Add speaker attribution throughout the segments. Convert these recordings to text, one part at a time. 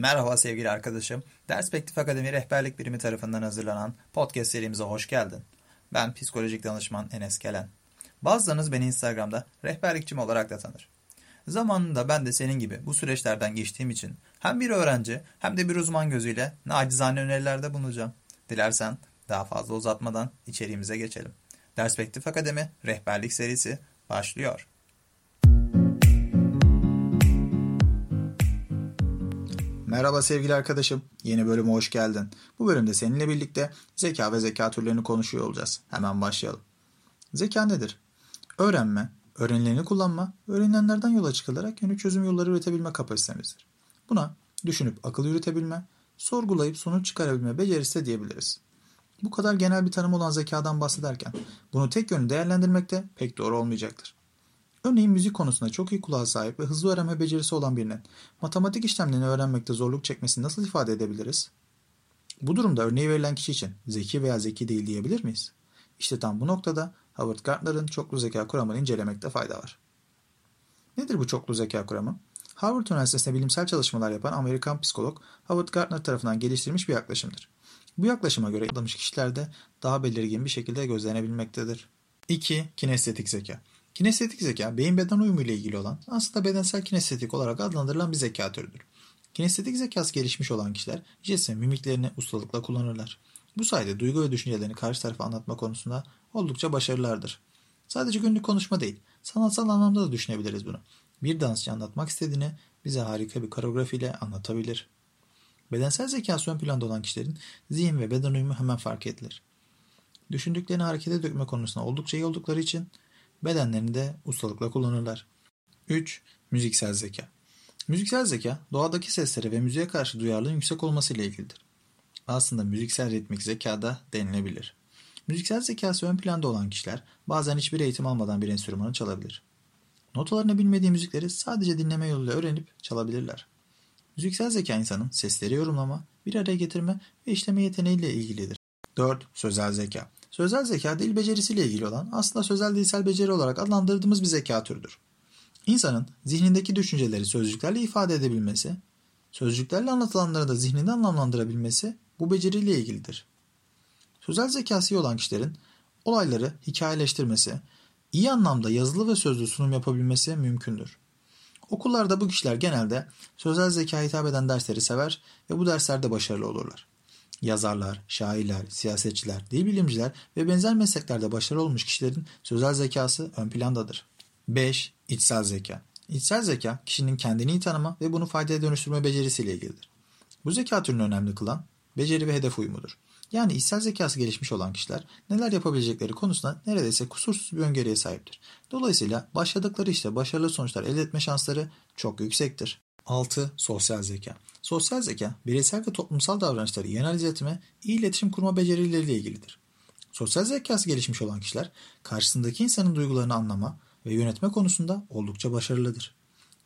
Speaker 1: Merhaba sevgili arkadaşım. Derspektif Akademi Rehberlik Birimi tarafından hazırlanan podcast serimize hoş geldin. Ben psikolojik danışman Enes Kelen. Bazılarınız beni Instagram'da rehberlikçim olarak da tanır. Zamanında ben de senin gibi bu süreçlerden geçtiğim için hem bir öğrenci hem de bir uzman gözüyle nacizane önerilerde bulunacağım. Dilersen daha fazla uzatmadan içeriğimize geçelim. Derspektif Akademi Rehberlik serisi başlıyor. Merhaba sevgili arkadaşım. Yeni bölüme hoş geldin. Bu bölümde seninle birlikte zeka ve zeka türlerini konuşuyor olacağız. Hemen başlayalım. Zeka nedir? Öğrenme, öğrenileni kullanma, öğrenilenlerden yola çıkılarak yeni çözüm yolları üretebilme kapasitemizdir. Buna düşünüp akıl yürütebilme, sorgulayıp sonuç çıkarabilme becerisi de diyebiliriz. Bu kadar genel bir tanım olan zekadan bahsederken bunu tek yönlü değerlendirmek de pek doğru olmayacaktır. Örneğin müzik konusunda çok iyi kulağa sahip ve hızlı öğrenme becerisi olan birinin matematik işlemlerini öğrenmekte zorluk çekmesini nasıl ifade edebiliriz? Bu durumda örneği verilen kişi için zeki veya zeki değil diyebilir miyiz? İşte tam bu noktada Howard Gardner'ın çoklu zeka kuramını incelemekte fayda var. Nedir bu çoklu zeka kuramı? Harvard Üniversitesi'nde bilimsel çalışmalar yapan Amerikan psikolog Howard Gardner tarafından geliştirilmiş bir yaklaşımdır. Bu yaklaşıma göre adılmış kişilerde daha belirgin bir şekilde gözlenebilmektedir. 2. Kinestetik zeka. Kinestetik zeka, beyin beden uyumu ile ilgili olan, aslında bedensel kinestetik olarak adlandırılan bir zeka türüdür. Kinestetik zekası gelişmiş olan kişiler ve mimiklerini ustalıkla kullanırlar. Bu sayede duygu ve düşüncelerini karşı tarafa anlatma konusunda oldukça başarılılardır. Sadece günlük konuşma değil, sanatsal anlamda da düşünebiliriz bunu. Bir dansçı anlatmak istediğini bize harika bir koreografiyle anlatabilir. Bedensel zekası ön planda olan kişilerin zihin ve beden uyumu hemen fark edilir. Düşündüklerini harekete dökme konusunda oldukça iyi oldukları için bedenlerini de ustalıkla kullanırlar. 3. Müziksel zeka. Müziksel zeka, doğadaki seslere ve müziğe karşı duyarlılığın yüksek olması ile ilgilidir. Aslında müziksel ritmik zeka da denilebilir. Müziksel zekası ön planda olan kişiler bazen hiçbir eğitim almadan bir enstrümanı çalabilir. Notalarını bilmediği müzikleri sadece dinleme yoluyla öğrenip çalabilirler. Müziksel zeka insanın sesleri yorumlama, bir araya getirme ve işleme yeteneğiyle ilgilidir. 4. Sözel zeka. Sözel zeka dil becerisiyle ilgili olan aslında sözel dilsel beceri olarak adlandırdığımız bir zeka türüdür. İnsanın zihnindeki düşünceleri sözcüklerle ifade edebilmesi, sözcüklerle anlatılanları da zihninde anlamlandırabilmesi bu beceriyle ilgilidir. Sözel zekası olan kişilerin olayları hikayeleştirmesi, iyi anlamda yazılı ve sözlü sunum yapabilmesi mümkündür. Okullarda bu kişiler genelde sözel zeka hitap eden dersleri sever ve bu derslerde başarılı olurlar. Yazarlar, şairler, siyasetçiler, dil bilimciler ve benzer mesleklerde başarılı olmuş kişilerin sözel zekası ön plandadır. 5. İçsel zeka. İçsel zeka, kişinin kendini iyi tanıma ve bunu faydaya dönüştürme becerisiyle ilgilidir. Bu zeka türünü önemli kılan beceri ve hedef uyumudur. Yani içsel zekası gelişmiş olan kişiler neler yapabilecekleri konusunda neredeyse kusursuz bir öngörüye sahiptir. Dolayısıyla başladıkları işte başarılı sonuçlar elde etme şansları çok yüksektir. 6. Sosyal zeka. Sosyal zeka, bireysel ve toplumsal davranışları iyi analiz etme, iyi iletişim kurma becerileriyle ilgilidir. Sosyal zekası gelişmiş olan kişiler, karşısındaki insanın duygularını anlama ve yönetme konusunda oldukça başarılıdır.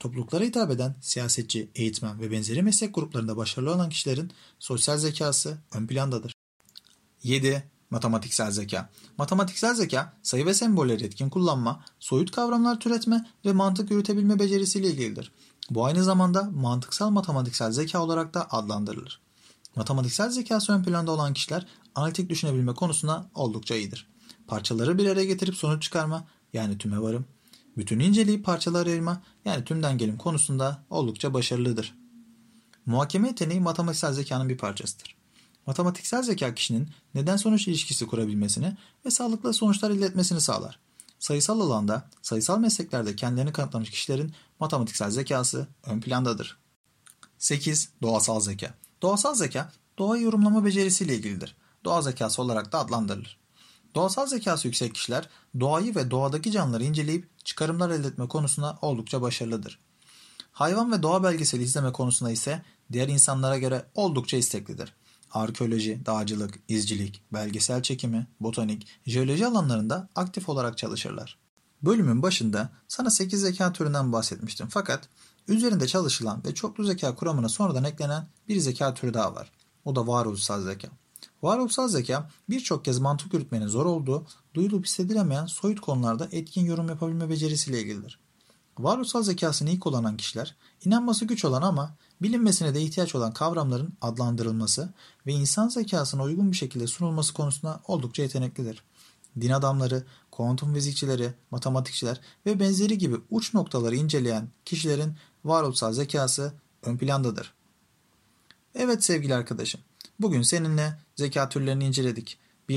Speaker 1: Topluluklara hitap eden siyasetçi, eğitmen ve benzeri meslek gruplarında başarılı olan kişilerin sosyal zekası ön plandadır. 7. Matematiksel zeka. Matematiksel zeka, sayı ve sembolleri etkin kullanma, soyut kavramlar türetme ve mantık yürütebilme becerisiyle ilgilidir. Bu aynı zamanda mantıksal matematiksel zeka olarak da adlandırılır. Matematiksel zekası ön planda olan kişiler analitik düşünebilme konusunda oldukça iyidir. Parçaları bir araya getirip sonuç çıkarma yani tüme varım, bütün inceleyip parçalara ayırma yani tümden gelim konusunda oldukça başarılıdır. Muhakeme yeteneği matematiksel zekanın bir parçasıdır. Matematiksel zeka kişinin neden sonuç ilişkisi kurabilmesini ve sağlıklı sonuçlar elde etmesini sağlar. Sayısal alanda, sayısal mesleklerde kendilerini kanıtlamış kişilerin matematiksel zekası ön plandadır. 8. Doğasal zeka. Doğasal zeka, doğayı yorumlama becerisiyle ilgilidir. Doğa zekası olarak da adlandırılır. Doğasal zekası yüksek kişiler doğayı ve doğadaki canlıları inceleyip çıkarımlar elde etme konusunda oldukça başarılıdır. Hayvan ve doğa belgeseli izleme konusunda ise diğer insanlara göre oldukça isteklidir arkeoloji, dağcılık, izcilik, belgesel çekimi, botanik, jeoloji alanlarında aktif olarak çalışırlar. Bölümün başında sana 8 zeka türünden bahsetmiştim fakat üzerinde çalışılan ve çoklu zeka kuramına sonradan eklenen bir zeka türü daha var. O da varoluşsal zeka. Varoluşsal zeka birçok kez mantık yürütmenin zor olduğu, duyulup hissedilemeyen soyut konularda etkin yorum yapabilme becerisiyle ilgilidir. Varoluşsal zekasını iyi kullanan kişiler, inanması güç olan ama bilinmesine de ihtiyaç olan kavramların adlandırılması ve insan zekasına uygun bir şekilde sunulması konusunda oldukça yeteneklidir. Din adamları, kuantum fizikçileri, matematikçiler ve benzeri gibi uç noktaları inceleyen kişilerin varoluşsal zekası ön plandadır. Evet sevgili arkadaşım, bugün seninle zeka türlerini inceledik.